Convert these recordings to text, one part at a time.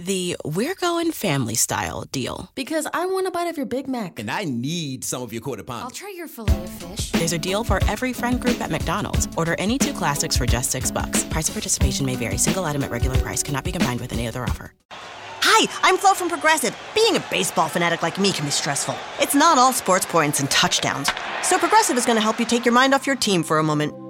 the We're Going Family Style deal. Because I want a bite of your Big Mac. And I need some of your quarter pound. I'll try your filet of fish. There's a deal for every friend group at McDonald's. Order any two classics for just six bucks. Price of participation may vary. Single item at regular price cannot be combined with any other offer. Hi, I'm Flo from Progressive. Being a baseball fanatic like me can be stressful. It's not all sports points and touchdowns. So Progressive is going to help you take your mind off your team for a moment.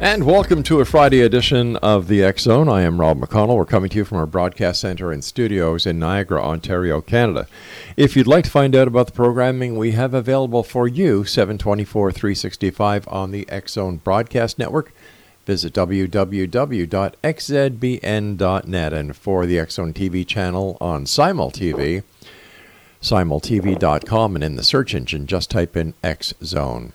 And welcome to a Friday edition of the X Zone. I am Rob McConnell. We're coming to you from our broadcast center and studios in Niagara, Ontario, Canada. If you'd like to find out about the programming we have available for you, 724 365 on the X Zone Broadcast Network, visit www.xzbn.net. And for the X Zone TV channel on Simul TV, simultv.com, and in the search engine, just type in X Zone.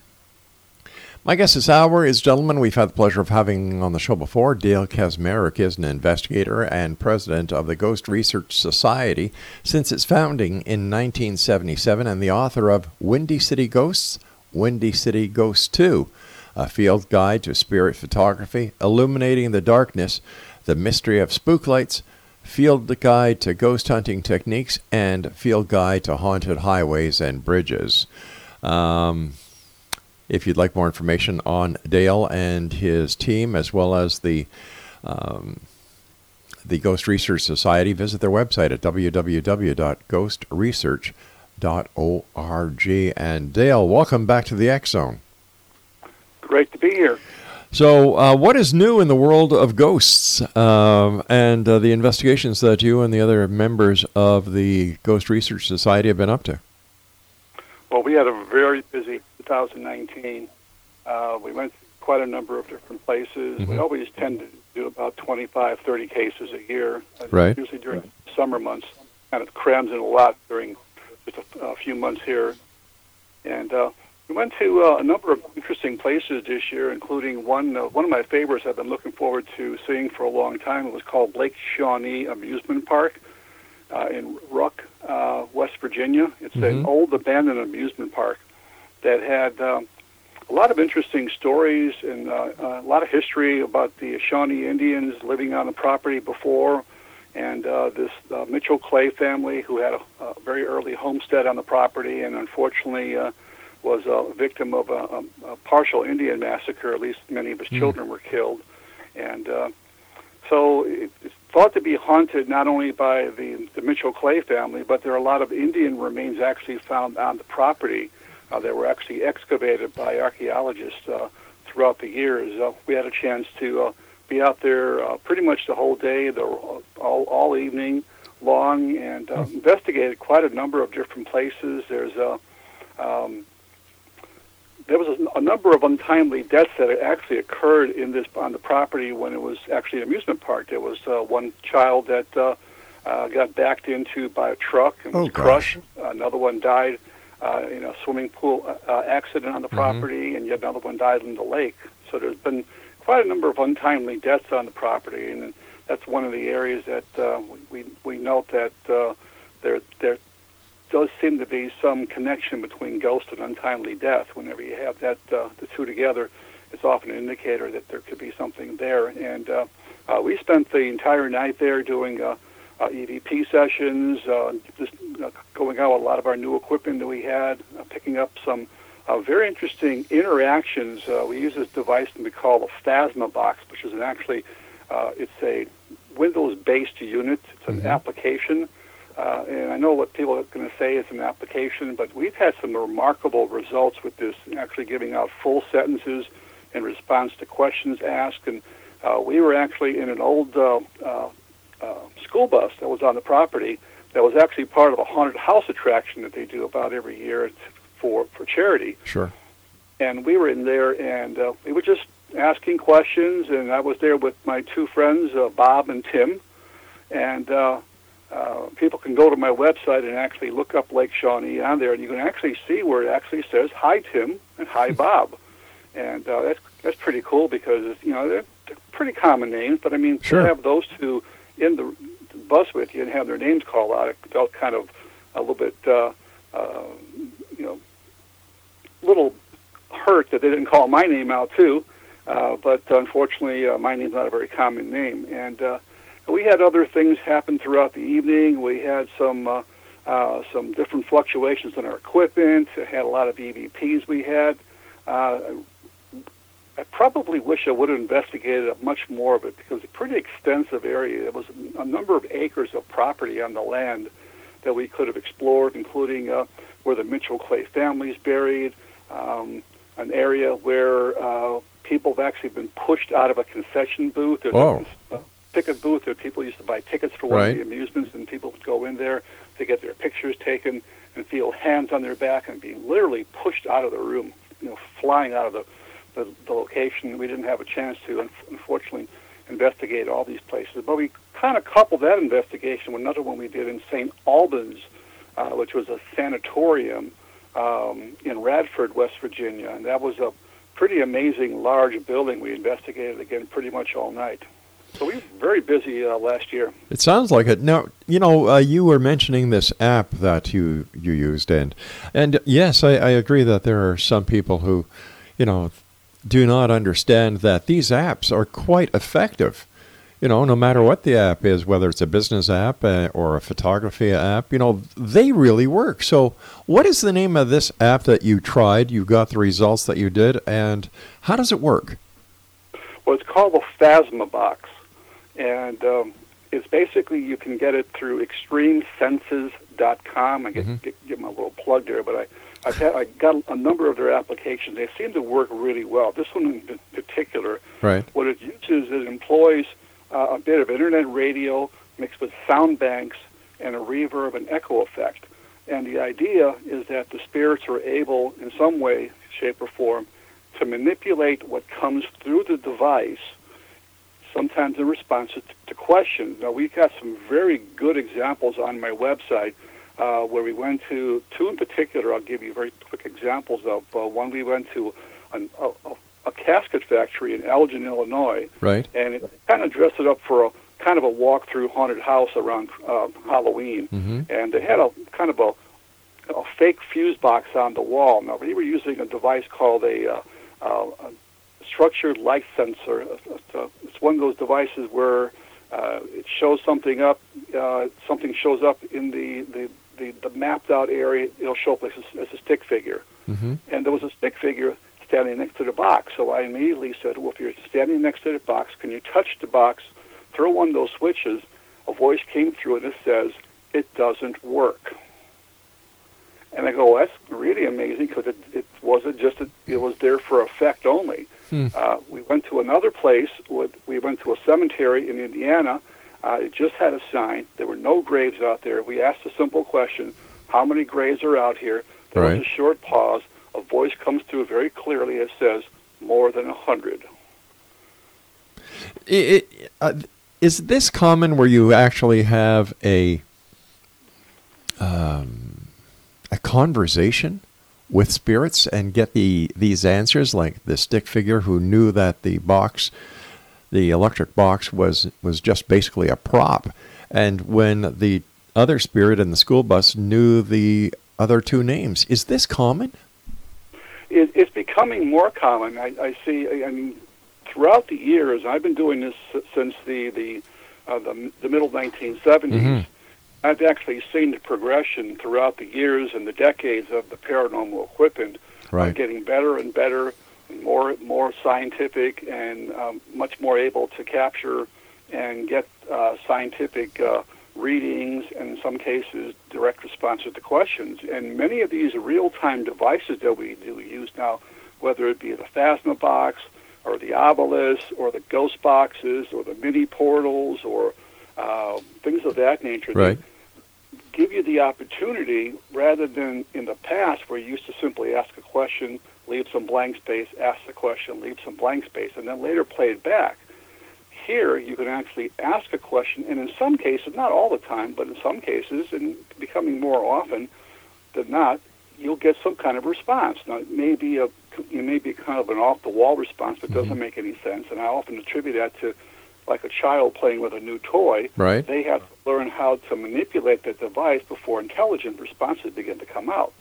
My guest this hour is gentleman we've had the pleasure of having on the show before. Dale Kaczmarek is an investigator and president of the Ghost Research Society since its founding in 1977 and the author of Windy City Ghosts, Windy City Ghosts 2, a field guide to spirit photography, illuminating the darkness, the mystery of spooklights, field guide to ghost hunting techniques, and field guide to haunted highways and bridges. Um, if you'd like more information on Dale and his team, as well as the um, the Ghost Research Society, visit their website at www.ghostresearch.org. And Dale, welcome back to the X Zone. Great to be here. So, uh, what is new in the world of ghosts um, and uh, the investigations that you and the other members of the Ghost Research Society have been up to? Well, we had a very busy 2019. Uh, we went to quite a number of different places. Mm-hmm. We always tend to do about 25, 30 cases a year. Right. Usually during right. summer months, kind of crams in a lot during just a, a few months here. And uh, we went to uh, a number of interesting places this year, including one uh, one of my favorites I've been looking forward to seeing for a long time. It was called Lake Shawnee Amusement Park uh, in Rock, uh, West Virginia. It's mm-hmm. an old abandoned amusement park that had um, a lot of interesting stories and uh, a lot of history about the Shawnee Indians living on the property before, and uh, this uh, Mitchell Clay family who had a, a very early homestead on the property and unfortunately uh, was a victim of a, a, a partial Indian massacre. At least many of his mm. children were killed, and uh, so it, it's thought to be haunted not only by the, the Mitchell Clay family, but there are a lot of Indian remains actually found on the property uh, that were actually excavated by archaeologists uh, throughout the years. Uh, we had a chance to uh, be out there uh, pretty much the whole day, the, all, all evening long, and uh, hmm. investigated quite a number of different places. There's a um, there was a, a, number of untimely deaths that actually occurred in this on the property when it was actually an amusement park. There was uh, one child that uh, uh, got backed into by a truck and was oh, crushed. Another one died uh, in a swimming pool uh, uh, accident on the mm-hmm. property, and yet another one died in the lake. So there's been quite a number of untimely deaths on the property, and that's one of the areas that uh, we we note that uh, there there does seem to be some connection between ghost and untimely death. Whenever you have that uh, the two together, it's often an indicator that there could be something there. And uh, uh, we spent the entire night there doing. Uh, uh, EVP sessions, uh, just uh, going out with a lot of our new equipment that we had, uh, picking up some uh, very interesting interactions. Uh, we use this device that we call a Phasma box, which is an actually uh, it's a Windows-based unit. It's an mm-hmm. application, uh, and I know what people are going to say is an application, but we've had some remarkable results with this. Actually, giving out full sentences in response to questions asked, and uh, we were actually in an old uh, school bus that was on the property that was actually part of a haunted house attraction that they do about every year for for charity. Sure. And we were in there, and uh, we were just asking questions, and I was there with my two friends, uh, Bob and Tim. And uh, uh, people can go to my website and actually look up Lake Shawnee on there, and you can actually see where it actually says "Hi Tim" and "Hi Bob," and uh, that's that's pretty cool because you know they're, they're pretty common names. But I mean, Sure. to have those two in the bus with you and have their names called out, it felt kind of a little bit, uh, uh, you know, little hurt that they didn't call my name out too. Uh, but unfortunately, uh, my name's not a very common name, and uh, we had other things happen throughout the evening. We had some uh, uh, some different fluctuations in our equipment. It had a lot of EVPs we had. Uh, I probably wish I would have investigated much more of it because it's a pretty extensive area. There was a number of acres of property on the land that we could have explored, including uh, where the Mitchell Clay family is buried, um, an area where uh, people have actually been pushed out of a concession booth. There's Whoa. a, ticket booth where people used to buy tickets for one Right. of the amusements, and people would go in there to get their pictures taken and feel hands on their back and be literally pushed out of the room, you know, flying out of the, the, the location. We didn't have a chance to, unfortunately, investigate all these places. But we kind of coupled that investigation with another one we did in St. Albans, uh, which was a sanatorium um, in Radford, West Virginia. And that was a pretty amazing large building we investigated again pretty much all night. So we were very busy uh, last year. It sounds like it. Now, you know, uh, you were mentioning this app that you you used, and and yes, I, I agree that there are some people who, you know, do not understand that these apps are quite effective. You know, no matter what the app is, whether it's a business app uh, or a photography app, you know, they really work. So, what is the name of this app that you tried? You got the results that you did, and how does it work? Well, it's called the Phasma Box, and um, it's basically you can get it through extremesenses.com. I get, Mm-hmm. get, get my little plug there, but I I've had, I got a number of their applications. They seem to work really well. This one in particular, Right. what it uses is it employs uh, a bit of internet radio mixed with sound banks and a reverb and echo effect. And the idea is that the spirits are able, in some way, shape, or form, to manipulate what comes through the device, sometimes in response to, to questions. Now, we've got some very good examples on my website uh, where we went to two in particular. I'll give you very quick examples of. Uh, one we went to an, a, a, a casket factory in Elgin, Illinois, Right. and it kind of dressed it up for a kind of a walk through haunted house around uh, Halloween. Mhm. And they had a kind of a, a fake fuse box on the wall. Now we were using a device called a, uh, uh, a structured light sensor. It's, uh, it's one of those devices where uh, it shows something up, uh, something shows up in the, the, the, the mapped out area. It'll show up as a, as a stick figure Mm-hmm. and there was a stick figure standing next to the box. So I immediately said, "Well, if you're standing next to the box, can you touch the box, throw one of those switches?" A voice came through and it says, "It doesn't work." And I go, well, "That's really amazing because it, it wasn't just a, it was there for effect only." Hmm. Uh, we went to another place. with- We went to a cemetery in Indiana. Uh, it just had a sign. There were no graves out there. We asked a simple question: How many graves are out here? There Right. was a short pause. A voice comes through very clearly. It says, "More than a hundred. It, it, uh, is this common where you actually have a um, a conversation with spirits and get the these answers, like the stick figure who knew that the box, the electric box, was was just basically a prop, and when the other spirit in the school bus knew the other two names. Is this common? It, it's becoming more common. I, I see. I mean, throughout the years, I've been doing this since the the uh, the, the middle 1970s. Mhm. I've actually seen the progression throughout the years and the decades of the paranormal equipment uh, getting better and better, more more scientific, and um, much more able to capture and get uh, scientific uh, readings, and in some cases, direct responses to questions. And many of these real-time devices that we do use now, whether it be the Phasma box or the obelisk or the ghost boxes or the mini portals or uh, things of that nature, Right. give you the opportunity rather than in the past where you used to simply ask a question, leave some blank space, ask the question, leave some blank space, and then later play it back. Here, you can actually ask a question, and in some cases, not all the time, but in some cases, and becoming more often than not, you'll get some kind of response. Now, it may be a it may be kind of an off the wall response, but doesn't mm-hmm. make any sense. And I often attribute that to like a child playing with a new toy. Right. They have to learn how to manipulate the device before intelligent responses begin to come out.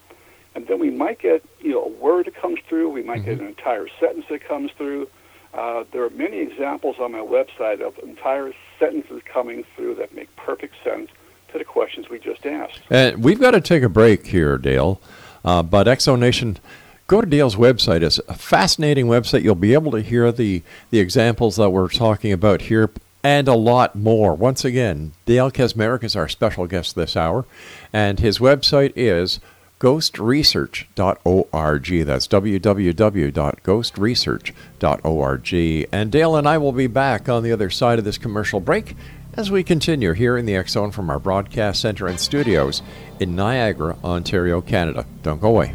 And then we might get you know a word that comes through. We might get an entire sentence that comes through. Uh, there are many examples on my website of entire sentences coming through that make perfect sense to the questions we just asked. And we've got to take a break here, Dale. Uh, but Exonation, go to Dale's website. It's a fascinating website. You'll be able to hear the, the examples that we're talking about here and a lot more. Once again, Dale Kaczmarek is our special guest this hour, and his website is ghostresearch.org. That's www.ghostresearch.org. And Dale and I will be back on the other side of this commercial break as we continue here in the Zone from our broadcast center and studios in Niagara, Ontario, Canada. Don't go away.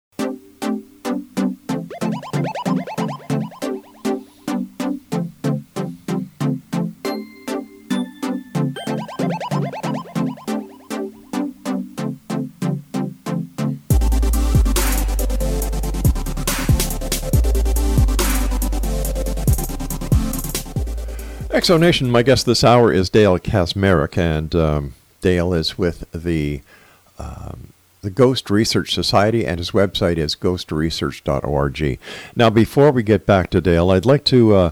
Exonation, my guest this hour is Dale Kaczmarek, and um, Dale is with the um, the Ghost Research Society, and his website is ghostresearch.org. Now, before we get back to Dale, I'd like to uh,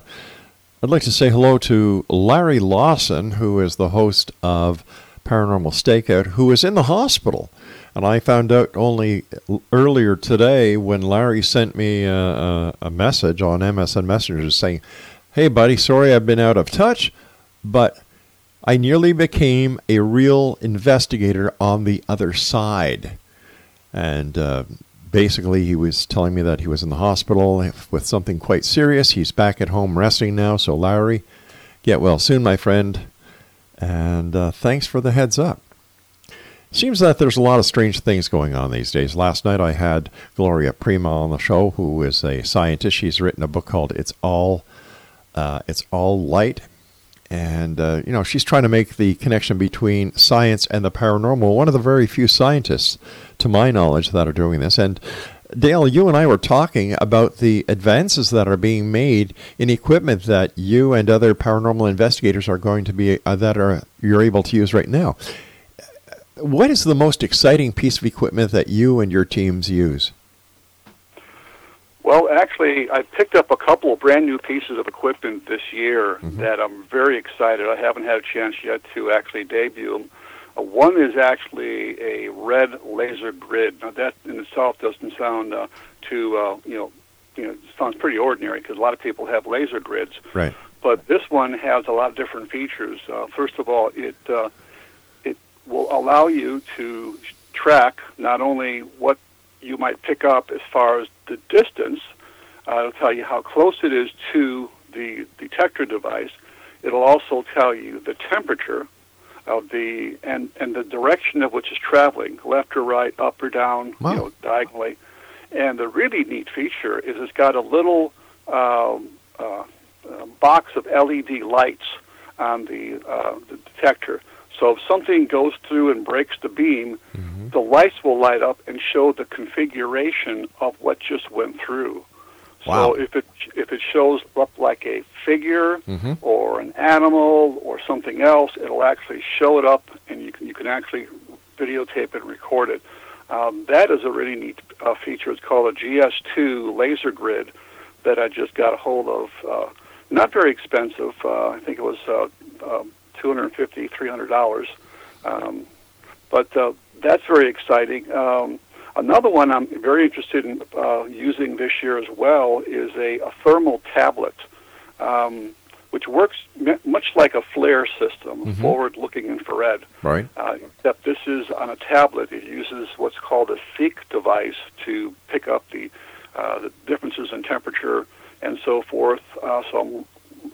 I'd like to say hello to Larry Lawson, who is the host of Paranormal Stakeout, who is in the hospital. And I found out only earlier today when Larry sent me a, a, a message on MSN Messenger saying, Hey, buddy, sorry I've been out of touch, but I nearly became a real investigator on the other side. And uh, basically, he was telling me that he was in the hospital with something quite serious. He's back at home resting now. So, Larry, get well soon, my friend. And uh, thanks for the heads up. Seems that there's a lot of strange things going on these days. Last night I had Gloria Prima on the show, who is a scientist. She's written a book called "It's All uh, It's All Light," and uh, you know she's trying to make the connection between science and the paranormal. One of the very few scientists, to my knowledge, that are doing this. And Dale, you and I were talking about the advances that are being made in equipment that you and other paranormal investigators are going to be uh, that are you're able to use right now. What is the most exciting piece of equipment that you and your teams use? Well, actually, I picked up a couple of brand new pieces of equipment this year that I'm very excited. I haven't had a chance yet to actually debut them. Uh, one is actually a red laser grid. Now, that in itself doesn't sound uh, too, uh, you know, you know, it sounds pretty ordinary because a lot of people have laser grids. Right. But this one has a lot of different features. Uh, first of all, it uh, it will allow you to track not only what you might pick up as far as the distance. Uh, it'll tell you how close it is to the detector device. It'll also tell you the temperature of the and and the direction of which is traveling, left or right, up or down, Wow. you know, diagonally. And the really neat feature is it's got a little um, uh, uh, box of LED lights on the, uh, the detector. So if something goes through and breaks the beam, the lights will light up and show the configuration of what just went through. Wow. So if it if it shows up like a figure Mhm. or an animal or something else, it'll actually show it up, and you can you can actually videotape it and record it. Um, that is a really neat uh, feature. It's called a GS2 laser grid that I just got a hold of. Uh, not very expensive. Uh, I think it was uh, uh, $250, $300. Um, but uh, that's very exciting. Um, another one I'm very interested in uh, using this year as well is a, a thermal tablet. Um, which works much like a FLIR system, mm-hmm. forward-looking infrared. Right. Uh, except this is on a tablet. It uses what's called a Seek device to pick up the, uh, the differences in temperature and so forth. Uh, so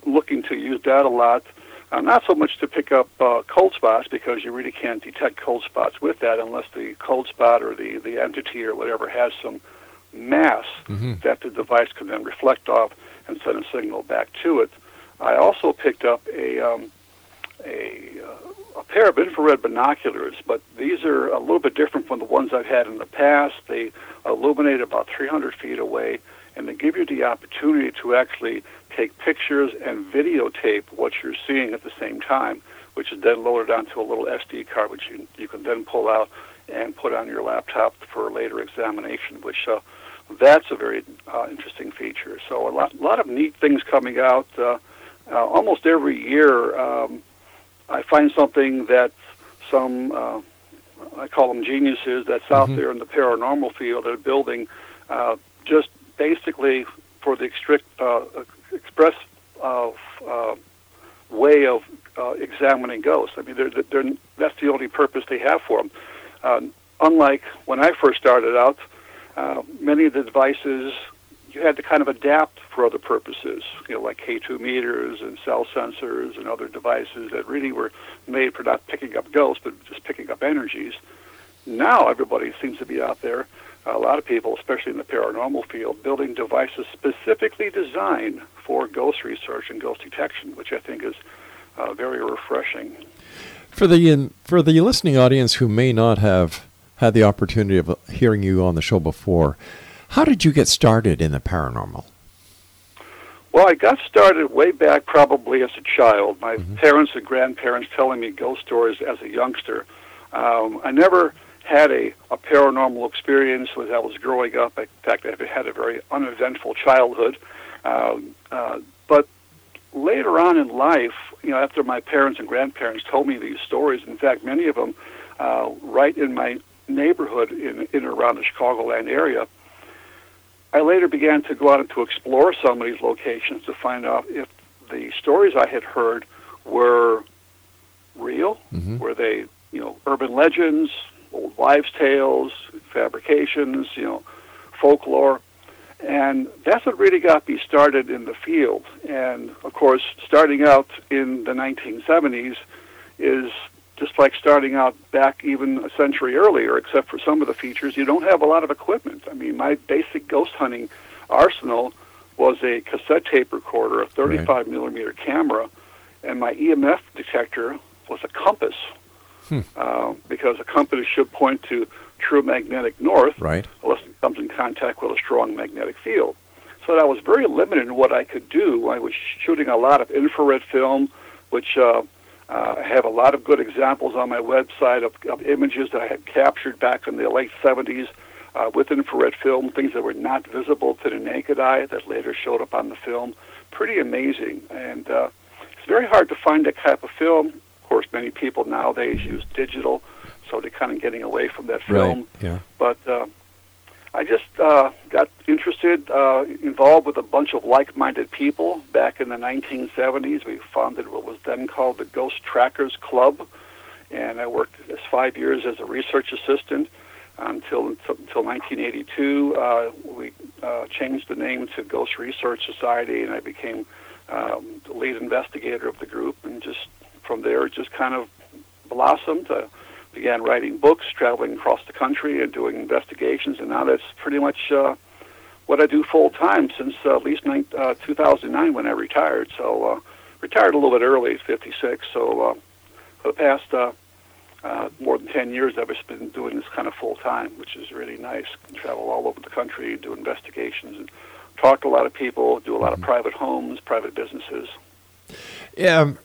I'm looking to use that a lot. Uh, not so much to pick up uh, cold spots because you really can't detect cold spots with that unless the cold spot or the, the entity or whatever has some mass mm-hmm. that the device can then reflect off and send a signal back to it. I also picked up a um, a, uh, a pair of infrared binoculars, but these are a little bit different from the ones I've had in the past. They illuminate about 300 feet away, and they give you the opportunity to actually take pictures and videotape what you're seeing at the same time, which is then loaded onto a little SD card, which you, you can then pull out and put on your laptop for later examination, which uh, that's a very uh, interesting feature. So a lot, lot of neat things coming out. Uh, uh, almost every year, um, I find something that some uh, I call them geniuses that's out mm-hmm. there in the paranormal field are building, uh, just basically for the strict, uh, express uh, uh, way of uh, examining ghosts. I mean, they're, they're, that's the only purpose they have for them. Um, unlike when I first started out, uh, many of the devices you had to kind of adapt for other purposes, you know, like K2 meters and cell sensors and other devices that really were made for not picking up ghosts, but just picking up energies. Now everybody seems to be out there, a lot of people, especially in the paranormal field, building devices specifically designed for ghost research and ghost detection, which I think is uh, very refreshing. For the for the listening audience who may not have had the opportunity of hearing you on the show before, how did you get started in the paranormal? Well, I got started way back probably as a child. My mm-hmm. parents and grandparents telling me ghost stories as a youngster. Um, I never had a, a paranormal experience as I was growing up. In fact, I had a very uneventful childhood. Uh, uh, but later on in life, you know, after my parents and grandparents told me these stories, in fact, many of them uh, right in my neighborhood in, in and around the Chicagoland area, I later began to go out and to explore some of these locations to find out if the stories I had heard were real, mm-hmm. were they, you know, urban legends, old wives' tales, fabrications, you know, folklore. And that's what really got me started in the field. And of course, starting out in the 1970s is just like starting out back even a century earlier, except for some of the features, you don't have a lot of equipment. I mean, my basic ghost hunting arsenal was a cassette tape recorder, a 35 right. millimeter camera, and my EMF detector was a compass. Hmm. Uh, because a compass should point to true magnetic north, right. unless it comes in contact with a strong magnetic field. So I was very limited in what I could do. I was shooting a lot of infrared film, which uh, uh, I have a lot of good examples on my website of, of images that I had captured back in the late 70s uh, with infrared film, things that were not visible to the naked eye that later showed up on the film. Pretty amazing. And uh, it's very hard to find that type of film. Course, many people nowadays use digital, so they're kind of getting away from that film. Right. Yeah. But uh, I just uh, got interested, uh, involved with a bunch of like-minded people back in the 1970s. We founded what was then called the Ghost Trackers Club, and I worked as five years as a research assistant until until 1982. Uh, we uh, changed the name to Ghost Research Society, and I became um, the lead investigator of the group. And just from there, it just kind of blossomed. Uh, began writing books, traveling across the country, and doing investigations. And now that's pretty much uh, what I do full time since uh, at least nine, uh, 2009 when I retired. So uh, retired a little bit early, 56. So uh, for the past uh, uh, more than 10 years, I've just been doing this kind of full time, which is really nice. travel all over the country, do investigations, and talk to a lot of people, do a lot of mm-hmm. private homes, private businesses. Yeah, um,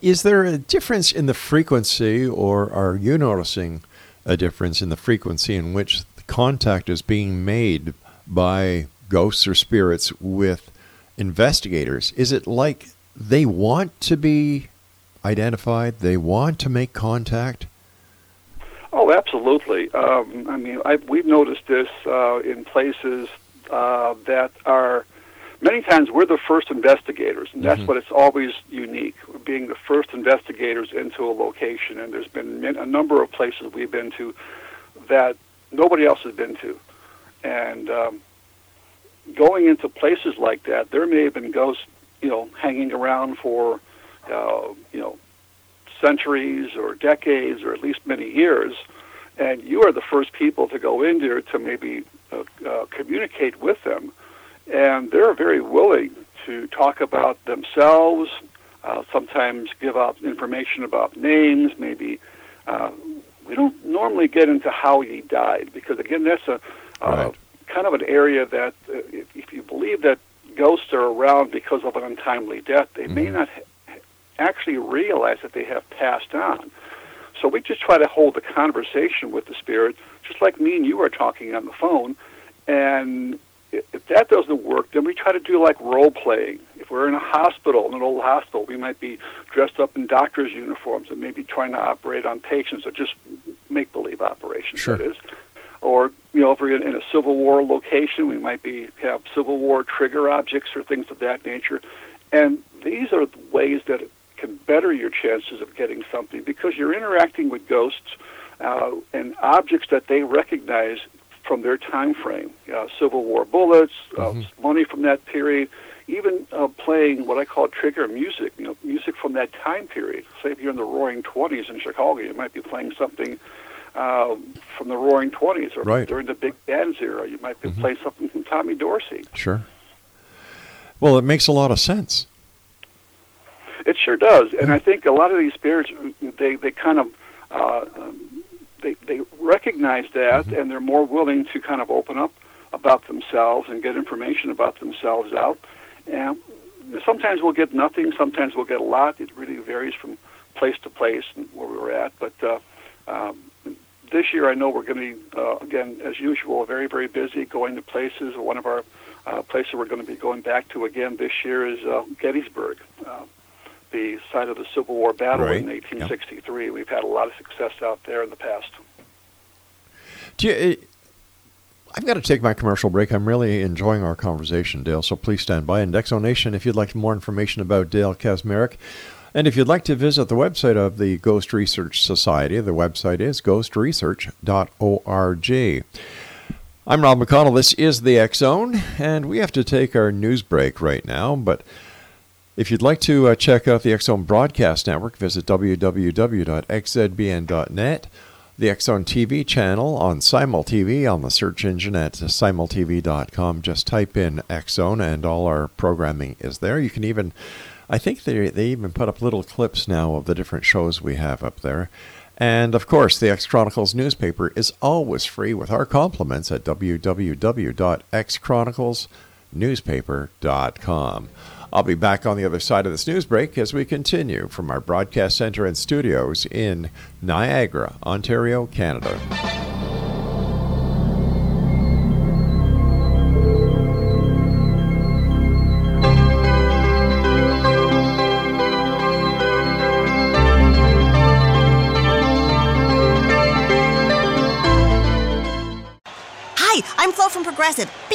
is there a difference in the frequency, or are you noticing a difference in the frequency in which contact is being made by ghosts or spirits with investigators? Is it like they want to be identified? They want to make contact? Oh, absolutely. Um, I mean, I, we've noticed this uh, in places uh, that are many times we're the first investigators, and that's Mhm. what it's always unique, being the first investigators into a location, and there's been a number of places we've been to that nobody else has been to, and um, going into places like that, there may have been ghosts, you know, hanging around for, uh, you know, centuries or decades or at least many years, and you are the first people to go in there to maybe uh, uh, communicate with them, and they're very willing to talk about themselves. Uh, sometimes give out information about names. Maybe uh, we don't normally get into how he died because again, that's a uh, Right. kind of an area that uh, if, if you believe that ghosts are around because of an untimely death, they may Mhm. not ha- actually realize that they have passed on. So we just try to hold a conversation with the spirit, just like me and you are talking on the phone. And if that doesn't work, then we try to do like role playing. If we're in a hospital, in an old hospital, we might be dressed up in doctor's uniforms and maybe trying to operate on patients or just make believe operations. Sure. That is. Or you know, if we're in, in a Civil War location, we might be have Civil War trigger objects or things of that nature. And these are the ways that can better your chances of getting something because you're interacting with ghosts uh, and objects that they recognize from their time frame. Uh, Civil War bullets, uh, money from that period, even uh, playing what I call trigger music, you know, music from that time period. Say if you're in the Roaring Twenties in Chicago, you might be playing something uh, from the Roaring Twenties, or Right. during the Big Band era, you might be playing something from Tommy Dorsey. Sure. Well, it makes a lot of sense. It sure does, and I think a lot of these spirits they they kind of uh, um, they they recognize that, and they're more willing to kind of open up about themselves and get information about themselves out. And sometimes we'll get nothing, sometimes we'll get a lot. It really varies from place to place and where we're at. But uh, um, this year, I know we're going to be uh, again as usual, very very busy going to places. One of our uh, places we're going to be going back to again this year is uh, Gettysburg. Uh, the site of the Civil War battle Right. in 1863. We've had a lot of success out there in the past. Do you, eh, I've got to take my commercial break. I'm really enjoying our conversation, Dale, so please stand by. And Exonation, if you'd like more information about Dale Kaczmarek, and if you'd like to visit the website of the Ghost Research Society, the website is ghostresearch.org. I'm Rob McConnell. This is the X Zone, and we have to take our news break right now. But if you'd like to uh, check out the Zone Broadcast Network, visit www.xzbn.net. The Zone TV channel on Simul TV on the search engine at simultv.com. Just type in Zone, and all our programming is there. You can even, I think they they even put up little clips now of the different shows we have up there. And of course, the X Chronicles newspaper is always free with our compliments at www.xchroniclesnewspaper.com. I'll be back on the other side of this news break as we continue from our broadcast center and studios in Niagara, Ontario, Canada. Hi, I'm Flo from Progressive.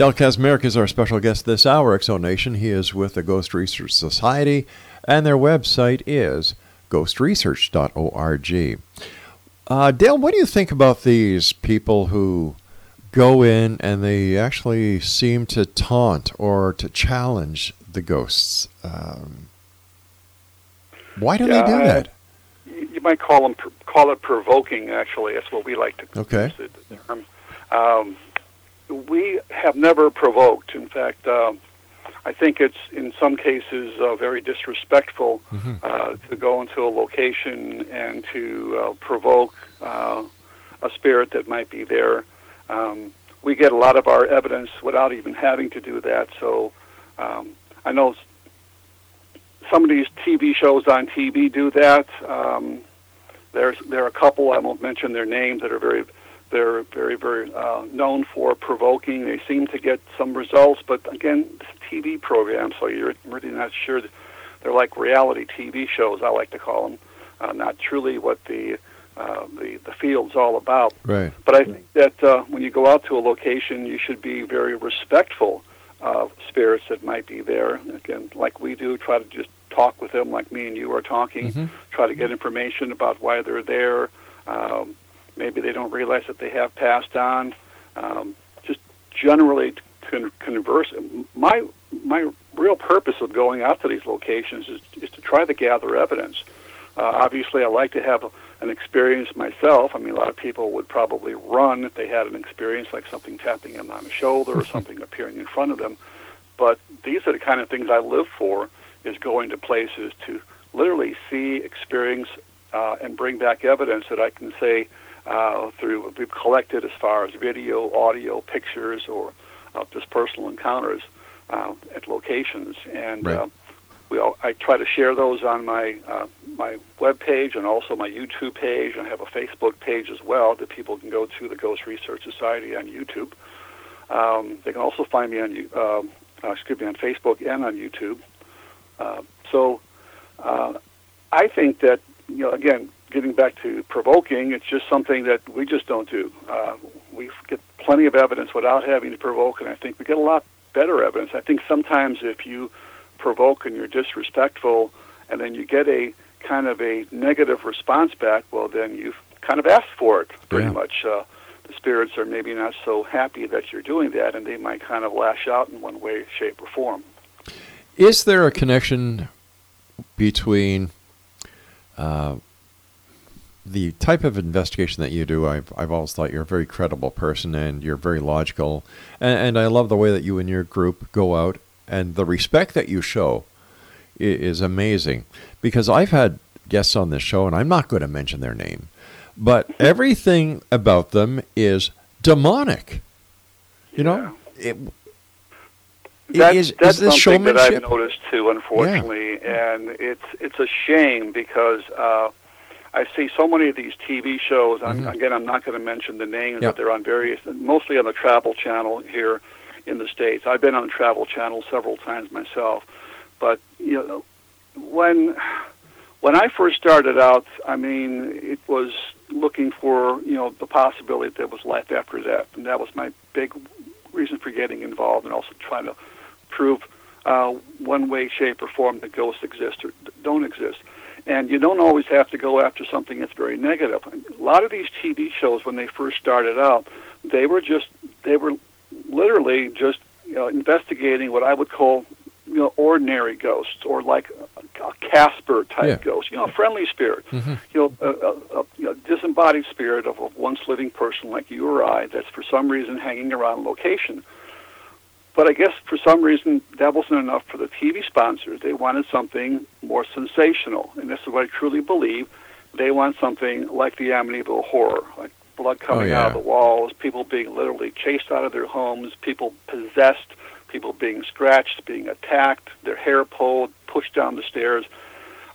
Dale Kaczmarek is our special guest this hour, Exonation. He is with the Ghost Research Society, and their website is ghostresearch.org. Uh, Dale, what do you think about these people who go in and they actually seem to taunt or to challenge the ghosts? Um, why do Yeah, they do I- that? You you might call them call it provoking. Actually, that's what we like to Okay. use the term. Um, we have never provoked. In fact, um, I think it's in some cases uh, very disrespectful Mm-hmm. uh, to go into a location and to uh, provoke uh, a spirit that might be there. Um, we get a lot of our evidence without even having to do that. So um, I know some of these TV shows on TV do that. Um, there's there are a couple I won't mention their names that are very they're very very uh, known for provoking. They seem to get some results, but again, it's a TV program, so you're really not sure. That they're like reality TV shows. I like to call them, uh, not truly what the uh, the the field's all about. Right. But I think that uh, when you go out to a location, you should be very respectful of spirits that might be there. Again, like we do, try to just talk with them, like me and you are talking. Try to get information about why they're there. Um, maybe they don't realize that they have passed on. Um, just generally con- converse. My my real purpose of going out to these locations is, is to try to gather evidence. Uh, obviously, I like to have an experience myself. I mean, a lot of people would probably run if they had an experience like something tapping them on the shoulder or something appearing in front of them. But these are the kind of things I live for: is going to places to literally see, experience, uh, and bring back evidence that I can say uh, through what we've collected as far as video, audio, pictures, or uh, just personal encounters uh, at locations. And Right. uh, we all, I try to share those on my uh, my web page and also my YouTube page. I have a Facebook page as well that people can go to, the Ghost Research Society on YouTube. Um, they can also find me on you- um uh, excuse me on Facebook and on YouTube. Uh, so uh, I think that you know again getting back to provoking, it's just something that we just don't do. Uh, we get plenty of evidence without having to provoke, and I think we get a lot better evidence. I think sometimes if you provoke and you're disrespectful, and then you get a kind of a negative response back, well, then you've kind of asked for it pretty Yeah. much. Uh, the spirits are maybe not so happy that you're doing that, and they might kind of lash out in one way, shape, or form. Is there a connection between uh, the type of investigation that you do? I've, I've always thought you're a very credible person and you're very logical. And, and I love the way that you and your group go out and the respect that you show is amazing. Because I've had guests on this show, and I'm not going to mention their name, but everything about them is demonic. You know? It, That, is, that's is this something that? I've noticed too, unfortunately, and it's it's a shame because uh, I see so many of these TV shows. I'm, again, I'm not going to mention the names, Mm-hmm. Yep. but they're on various, mostly on the Travel Channel here in the states. I've been on the Travel Channel several times myself, but you know, when when I first started out, I mean, it was looking for you know the possibility that there was life after death, and that was my big reason for getting involved, and also trying to prove uh, one way, shape, or form that ghosts exist or don't exist. And you don't always have to go after something that's very negative. A lot of these TV shows, when they first started out, they were just they were literally just you know, investigating what I would call you know ordinary ghosts or like a, a Casper type Yeah. ghost, you know, a friendly spirit, mm-hmm. you know, a, a, a you know, disembodied spirit of a once living person like you or I that's for some reason hanging around a location. But I guess for some reason that wasn't enough for the TV sponsors. They wanted something more sensational, and this is what I truly believe. They want something like the Amityville Horror, like blood coming yeah. out of the walls, people being literally chased out of their homes, people possessed, people being scratched, being attacked, their hair pulled, pushed down the stairs.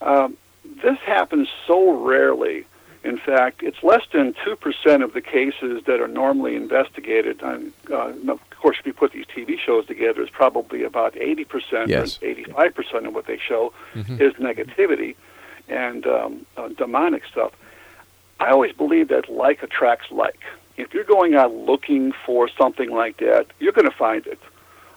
Um, this happens so rarely. In fact, it's less than 2% of the cases that are normally investigated. And, uh, course, if you put these TV shows together, it's probably about 80% Yes. or 85% of what they show is negativity and um, uh, demonic stuff. I always believe that like attracts like. If you're going out looking for something like that, you're going to find it.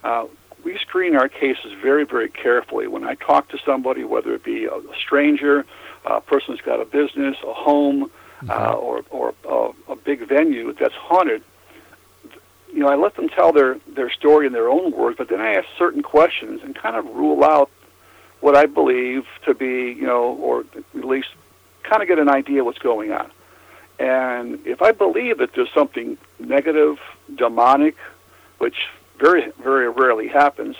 Uh, we screen our cases very, very carefully. When I talk to somebody, whether it be a stranger, a person who's got a business, a home, uh, or or uh, a big venue that's haunted, you know, I let them tell their their story in their own words, but then I ask certain questions and kind of rule out what I believe to be, you know, or at least kind of get an idea what's going on. And if I believe that there's something negative, demonic, which very very rarely happens,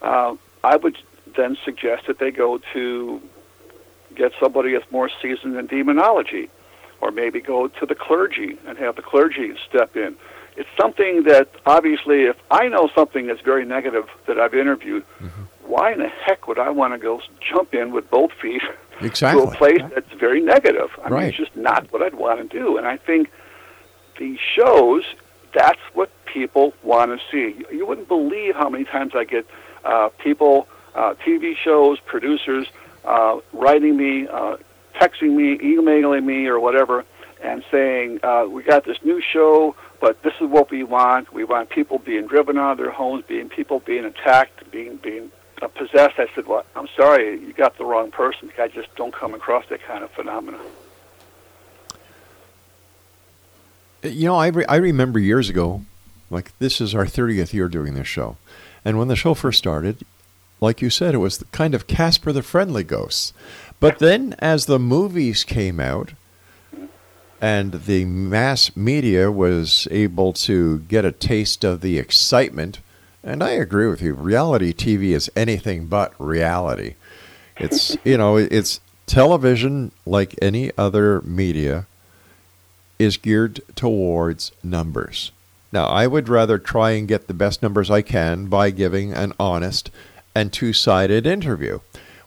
uh, I would then suggest that they go to get somebody that's more seasoned in demonology, or maybe go to the clergy and have the clergy step in. It's something that obviously, if I know something that's very negative that I've interviewed, Mm-hmm. why in the heck would I want to go jump in with both feet Exactly. to a place that's very negative? I mean, it's just not what I'd want to do. And I think these shows, that's what people want to see. You wouldn't believe how many times I get uh, people, uh, TV shows, producers, uh, writing me, uh, texting me, emailing me, or whatever, and saying, uh, "We got this new show, but this is what we want. We want people being driven out of their homes, being people being attacked, being being uh, possessed." I said, "Well, I'm sorry, you got the wrong person. I just don't come across that kind of phenomenon." You know, I, re- I remember years ago, like this is our 30th year doing this show. And when the show first started, like you said, it was the kind of Casper the Friendly Ghost. But then as the movies came out and the mass media was able to get a taste of the excitement, and I agree with you, reality TV is anything but reality. It's, you know, it's television like any other media is geared towards numbers. Now, I would rather try and get the best numbers I can by giving an honest and two sided interview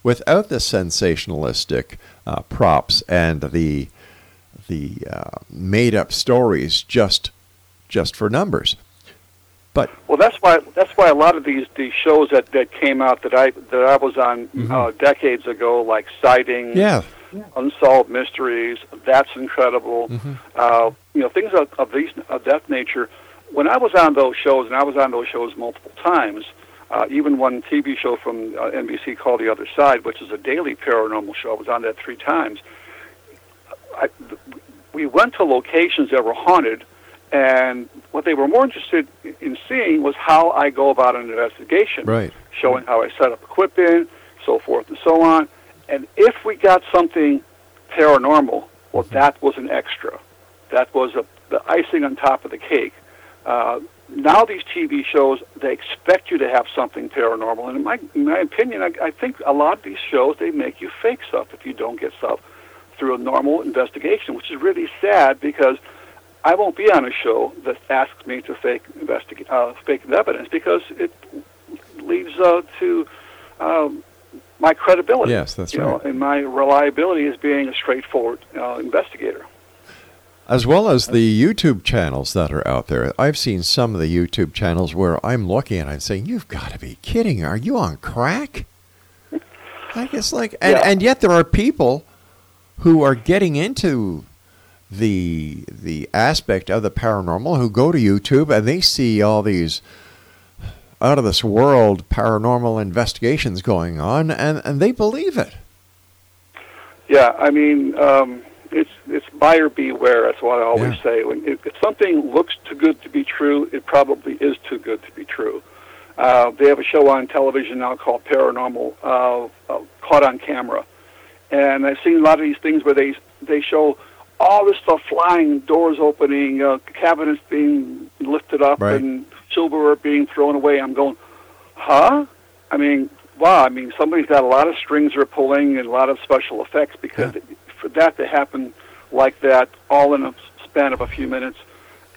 without the sensationalistic uh, props and the, the uh, made up stories just, just for numbers. But Well, that's why that's why a lot of these these shows that, that came out that I that I was on uh, decades ago, like Sighting, yeah, Unsolved Mysteries, that's incredible. Uh, you know, things of, of these of that nature. When I was on those shows, and I was on those shows multiple times, uh, even one TV show from uh, NBC called The Other Side, which is a daily paranormal show. I was on that three times. I, we went to locations that were haunted, and what they were more interested in seeing was how I go about an investigation right. showing how I set up equipment, so forth and so on. And if we got something paranormal, well, that was an extra. That was a, the icing on top of the cake. Uh, now these TV shows, they expect you to have something paranormal. And in my, in my opinion, I, I think a lot of these shows, they make you fake stuff if you don't get stuff through a normal investigation, which is really sad because I won't be on a show that asks me to fake investigate, uh, fake evidence because it leads uh, to um, my credibility. Yes, that's you know, right. and my reliability as being a straightforward uh, investigator. As well as the YouTube channels that are out there. I've seen some of the YouTube channels where I'm looking and I'm saying, You've got to be kidding. Are you on crack? I guess like and, Yeah. and yet there are people who are getting into the the aspect of the paranormal who go to YouTube and they see all these out of this world paranormal investigations going on and, and they believe it. Yeah, I mean, um, it's it's buyer beware. That's what I always Yeah. say. When if, if something looks too good to be true, it probably is too good to be true. Uh, they have a show on television now called Paranormal, uh, uh, Caught on Camera, and I've seen a lot of these things where they they show all this stuff flying, doors opening, uh, cabinets being lifted up, Right. and silverware being thrown away. I'm going, huh? I mean, wow. I mean, somebody's got a lot of strings they're pulling and a lot of special effects because Yeah. for that to happen like that, all in a span of a few minutes,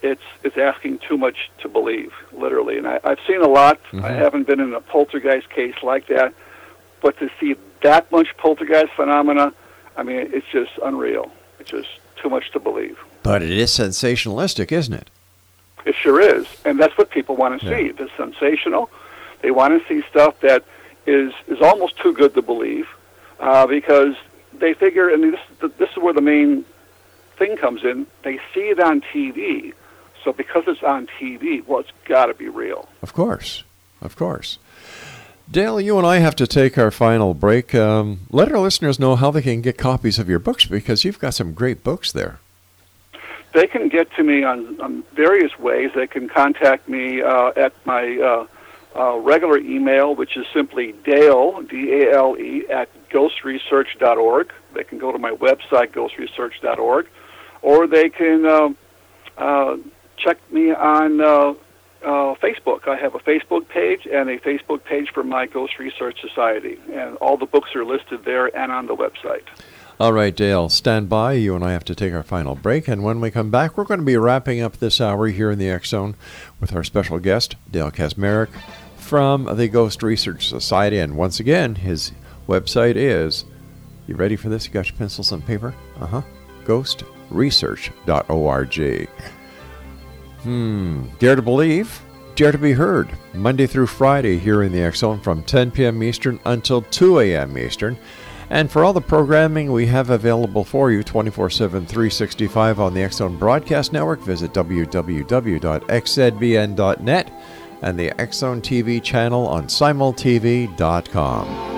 it's it's asking too much to believe, literally. And I, I've seen a lot. I haven't been in a poltergeist case like that, but to see that much poltergeist phenomena, I mean, it's just unreal. It's just too much to believe. But it is sensationalistic, isn't it? It sure is, and that's what people want to Yeah. see. It's sensational. They want to see stuff that is is almost too good to believe, uh, because they figure, and this this is where the main thing comes in. They see it on TV, so because it's on TV, well, it's got to be real. Of course, of course. Dale, you and I have to take our final break. Um, let our listeners know how they can get copies of your books because you've got some great books there. They can get to me on, on various ways. They can contact me uh, at my uh, uh, regular email, which is simply Dale, D A L E, at ghostresearch.org. They can go to my website, ghostresearch.org, or they can uh, uh, check me on uh, Facebook. I have a Facebook page and a Facebook page for my Ghost Research Society, and all the books are listed there and on the website. All right, Dale, stand by. You and I have to take our final break, and when we come back, we're going to be wrapping up this hour here in the X Zone with our special guest, Dale Kaczmarek from the Ghost Research Society. And once again, his website is. You ready for this? You got your pencils and paper? Uh huh. Ghostresearch.org. Hmm. Dare to believe, dare to be heard. Monday through Friday here in the Zone from 10 p.m. Eastern until 2 a.m. Eastern. And for all the programming we have available for you 24 7, 365 on the Zone Broadcast Network, visit www.xzbn.net and the Zone TV channel on simultv.com.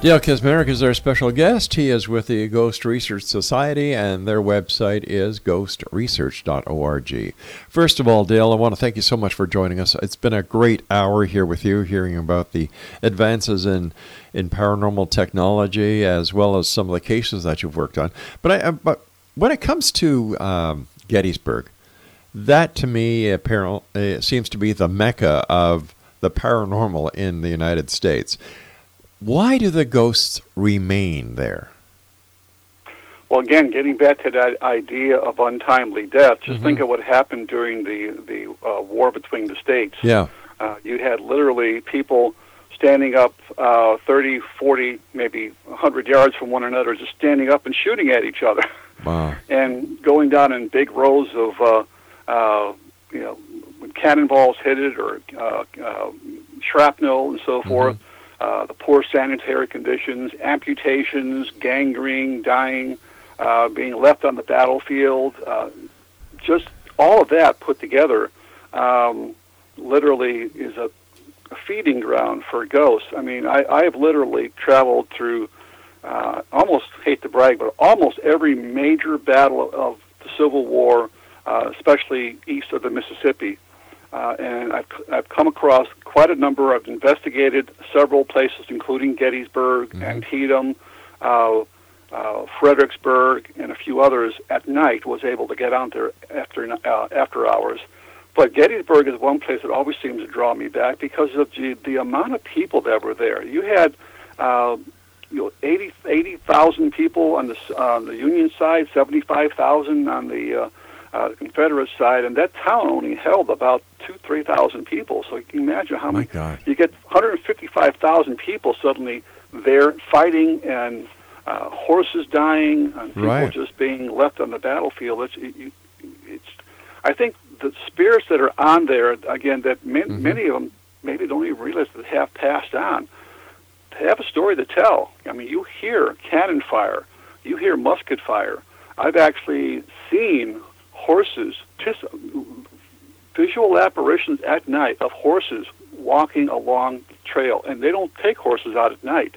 Dale Kaczmarek is our special guest. He is with the Ghost Research Society, and their website is ghostresearch.org. First of all, Dale, I want to thank you so much for joining us. It's been a great hour here with you, hearing about the advances in in paranormal technology as well as some of the cases that you've worked on. But I, but when it comes to um, Gettysburg, that to me apparently seems to be the mecca of the paranormal in the United States. Why do the ghosts remain there? Well, again, getting back to that idea of untimely death, just think of what happened during the the uh, war between the states. Yeah. Uh, you had literally people standing up uh, 30, 40, maybe 100 yards from one another, just standing up and shooting at each other, Wow. and going down in big rows of, uh, uh, you know, cannonballs hit it or uh, uh, shrapnel and so forth. Uh, the poor sanitary conditions, amputations, gangrene, dying, uh, being left on the battlefield, uh, just all of that put together um, literally is a, a feeding ground for ghosts. I mean, I, I have literally traveled through, uh, almost hate to brag, but almost every major battle of the Civil War, uh, especially east of the Mississippi. Uh, and I've, I've come across quite a number. I've investigated several places, including Gettysburg, Antietam, uh, uh, Fredericksburg, and a few others. At night, was able to get out there after uh, after hours. But Gettysburg is one place that always seems to draw me back because of the, the amount of people that were there. You had uh, you know 80 80,000 people on the on the Union side, 75,000 on the uh, uh, Confederate side, and that town only held about two, three thousand people. So you can imagine how many. You get 155,000 people suddenly there fighting, and uh, horses dying, and people Right. just being left on the battlefield. It's, it, it's. I think the spirits that are on there again, that ma- Mm-hmm. many of them maybe don't even realize that have passed on. They have a story to tell. I mean, you hear cannon fire, you hear musket fire. I've actually seen horses, just visual apparitions at night of horses walking along the trail, and they don't take horses out at night.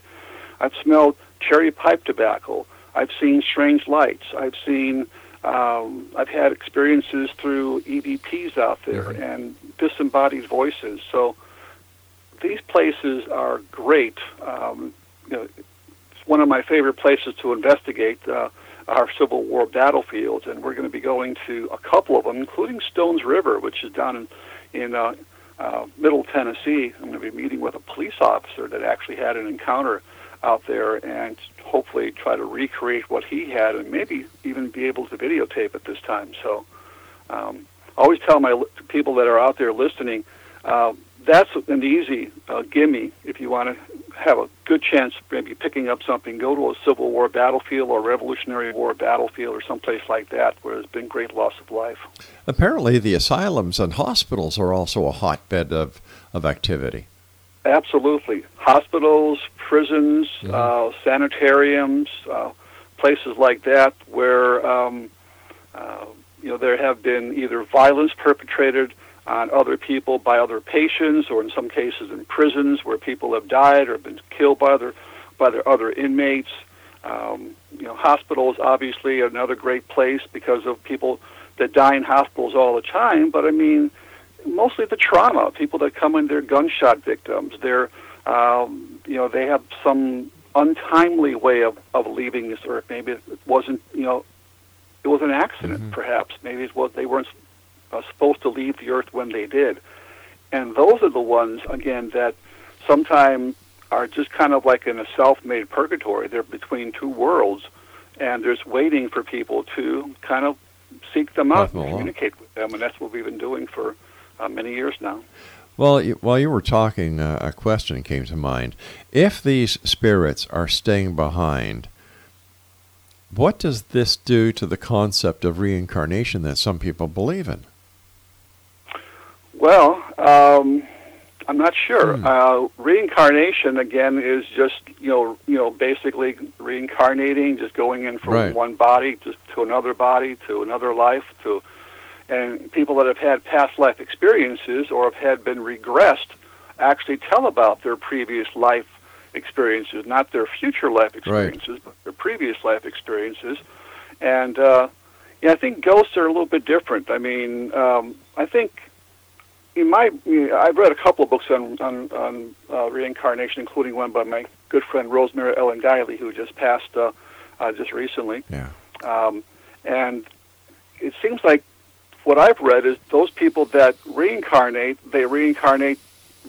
I've smelled cherry pipe tobacco. I've seen strange lights. I've seen Um, I've had experiences through EVPs out there Mhm. and disembodied voices. So these places are great. Um, you know, it's one of my favorite places to investigate uh, our Civil War battlefields, and we're going to be going to a couple of them, including Stones River, which is down in in uh, uh, Middle Tennessee. I'm going to be meeting with a police officer that actually had an encounter out there, and hopefully try to recreate what he had, and maybe even be able to videotape it this time. So, um, I always tell my people that are out there listening. Uh, that's an easy uh, gimme if you want to have a good chance of maybe picking up something. Go to a Civil War battlefield or Revolutionary War battlefield or someplace like that where there's been great loss of life. Apparently, the asylums and hospitals are also a hotbed of, of activity. Absolutely. Hospitals, prisons, Mhm. uh, sanitariums, uh, places like that where um, uh, you know there have been either violence perpetrated on other people by other patients, or in some cases in prisons where people have died or been killed by other by their other inmates. Um, you know, hospitals obviously another great place because of people that die in hospitals all the time. But I mean, mostly the trauma. People that come in, they're gunshot victims. They're, um, you know, they have some untimely way of, of leaving this earth. Maybe it wasn't, you know, it was an accident, perhaps. Maybe it was they weren't uh, supposed to leave the earth when they did. And those are the ones, again, that sometimes are just kind of like in a self-made purgatory. They're between two worlds, and there's waiting for people to kind of seek them out and communicate with them, and that's what we've been doing for uh, many years now. Well, while you were talking, uh, a question came to mind. If these spirits are staying behind, what does this do to the concept of reincarnation that some people believe in? Well, um, I'm not sure. Hmm. Uh, reincarnation again is just you know you know basically reincarnating, just going in from Right. one body just to another body to another life to, and people that have had past life experiences or have had been regressed actually tell about their previous life experiences, not their future life experiences, but their previous life experiences, and uh, yeah, I think ghosts are a little bit different. I mean, um, I think in my, I've read a couple of books on on, on uh, reincarnation, including one by my good friend Rosemary Ellen Guiley, who just passed uh, uh, just recently. Yeah. Um, and it seems like what I've read is those people that reincarnate, they reincarnate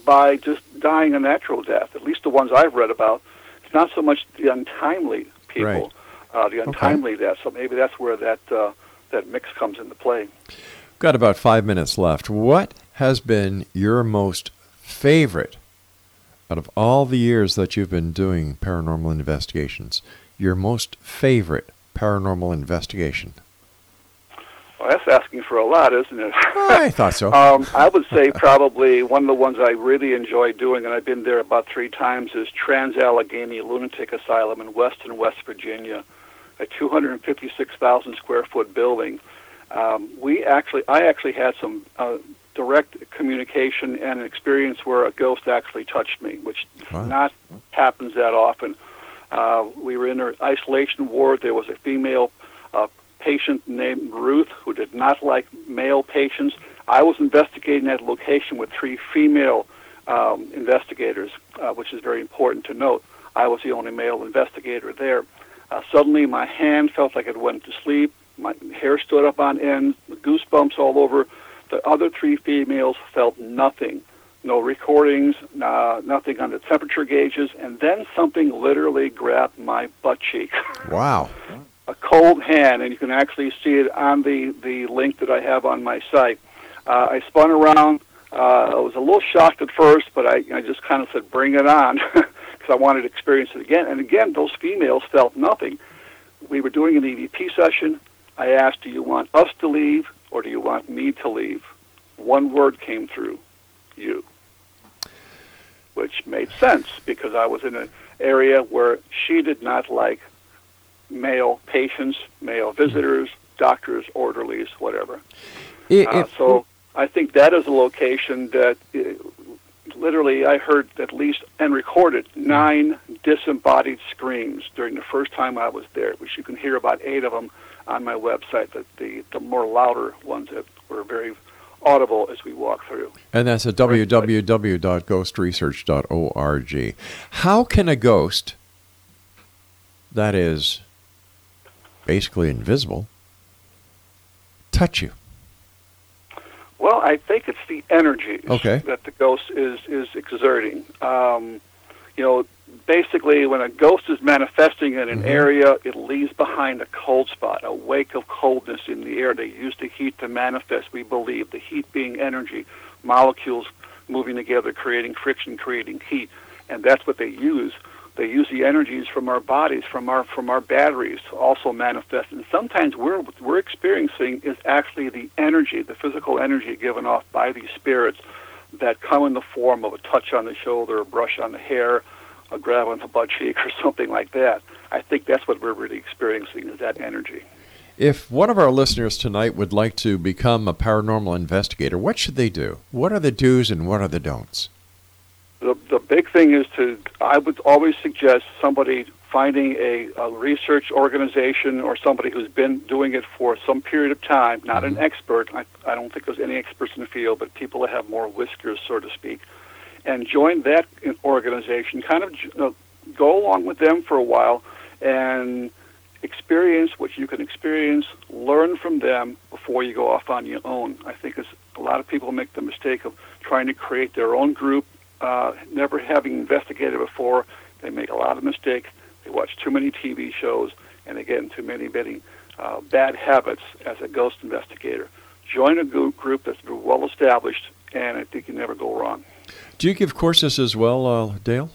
by just dying a natural death. At least the ones I've read about. It's not so much the untimely people, Right. uh, the untimely death. So maybe that's where that uh, that mix comes into play. Got about five minutes left. What has been your most favorite out of all the years that you've been doing paranormal investigations? Your most favorite paranormal investigation? Well, that's asking for a lot, isn't it? I thought so. Um, I would say probably one of the ones I really enjoy doing, and I've been there about three times, is Trans Allegheny Lunatic Asylum in Weston, West Virginia, a 256,000 square foot building. Um, we actually, I actually had some uh, direct communication and an experience where a ghost actually touched me, which Wow. not happens that often. Uh, we were in an isolation ward. There was a female uh, patient named Ruth who did not like male patients. I was investigating that location with three female um, investigators, uh, which is very important to note. I was the only male investigator there. Uh, suddenly, my hand felt like it went to sleep. My hair stood up on end, goosebumps all over. The other three females felt nothing no recordings, uh, nothing on the temperature gauges, and then something literally grabbed my butt cheek. Wow. a cold hand, and you can actually see it on the, the link that I have on my site. Uh, I spun around. Uh, I was a little shocked at first, but I, I just kind of said, bring it on, because I wanted to experience it again. And again, those females felt nothing. We were doing an EVP session. I asked, do you want us to leave, or do you want me to leave? One word came through, you which made sense because I was in an area where she did not like male patients, male visitors, doctors, orderlies, whatever. I- Uh, so I think that is a location that uh, literally I heard at least and recorded nine disembodied screams during the first time I was there, which you can hear about eight of them on my website, the, the, the more louder ones that were very audible as we walk through. And that's at www.ghostresearch.org. How can a ghost that is basically invisible touch you? Well, I think it's the energy Okay. that the ghost is is exerting. Um, you know, basically, when a ghost is manifesting in an Mhm. area, it leaves behind a cold spot, a wake of coldness in the air. They use the heat to manifest. We believe the heat being energy, molecules moving together, creating friction, creating heat, and that's what they use. They use the energies from our bodies, from our from our batteries, to also manifest. And sometimes we're we're experiencing is actually the energy, the physical energy given off by these spirits that come in the form of a touch on the shoulder, a brush on the hair, a grab on the butt cheek, or something like that. I think that's what we're really experiencing is that energy. If one of our listeners tonight would like to become a paranormal investigator, what should they do? What are the do's and what are the don'ts? The, the big thing is to, I would always suggest somebody finding a, a research organization or somebody who's been doing it for some period of time, not an expert. I, I don't think there's any experts in the field, but people that have more whiskers, so to speak, and join that organization. Kind of uh, go along with them for a while and experience what you can experience, learn from them before you go off on your own. I think it's, a lot of people make the mistake of trying to create their own group, uh, never having investigated before. They make a lot of mistakes. Watch too many TV shows, and again, too many, many uh, bad habits as a ghost investigator. Join a group group that's well established, and I think you never go wrong. Do you give courses as well, uh, Dale?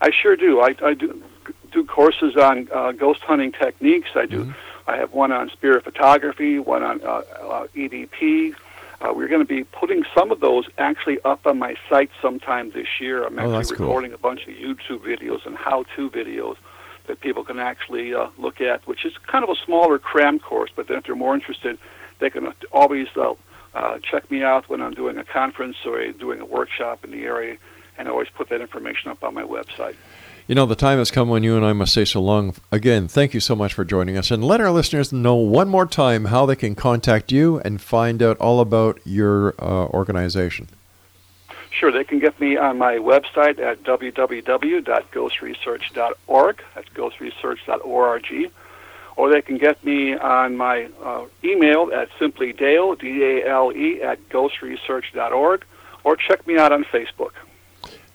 I sure do. I, I do do courses on uh, ghost hunting techniques. I do. I have one on spirit photography, one on uh, uh, EVP. Uh, we're going to be putting some of those actually up on my site sometime this year. I'm Oh, actually cool. recording a bunch of YouTube videos and how-to videos that people can actually uh, look at, which is kind of a smaller cram course. But then if they're more interested, they can always uh, uh, check me out when I'm doing a conference or doing a workshop in the area, and I always put that information up on my website. You know, the time has come when you and I must say so long. Again, thank you so much for joining us. And let our listeners know one more time how they can contact you and find out all about your uh, organization. Sure, they can get me on my website at www.ghostresearch.org. That's ghostresearch.org. Or they can get me on my uh, email at simply Dale, D-A-L-E, at ghostresearch.org. Or check me out on Facebook.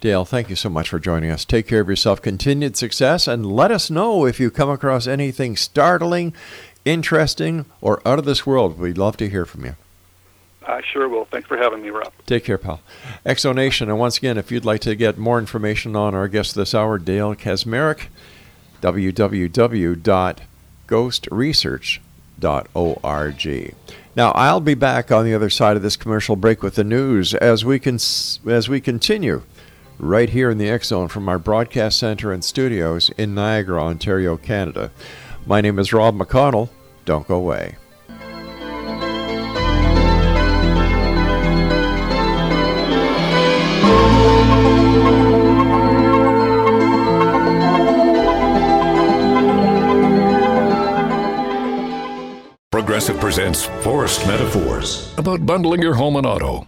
Dale, thank you so much for joining us. Take care of yourself, continued success, and let us know if you come across anything startling, interesting, or out of this world. We'd love to hear from you. I sure will. Thanks for having me, Rob. Take care, pal. Exonation, and once again, if you'd like to get more information on our guest this hour, Dale Kaczmarek, www.ghostresearch.org. Now, I'll be back on the other side of this commercial break with the news as we can as we continue right here in the X Zone from our broadcast center and studios in Niagara, Ontario, Canada. My name is Rob McConnell. Don't go away. Progressive presents Forced Metaphors about bundling your home and auto.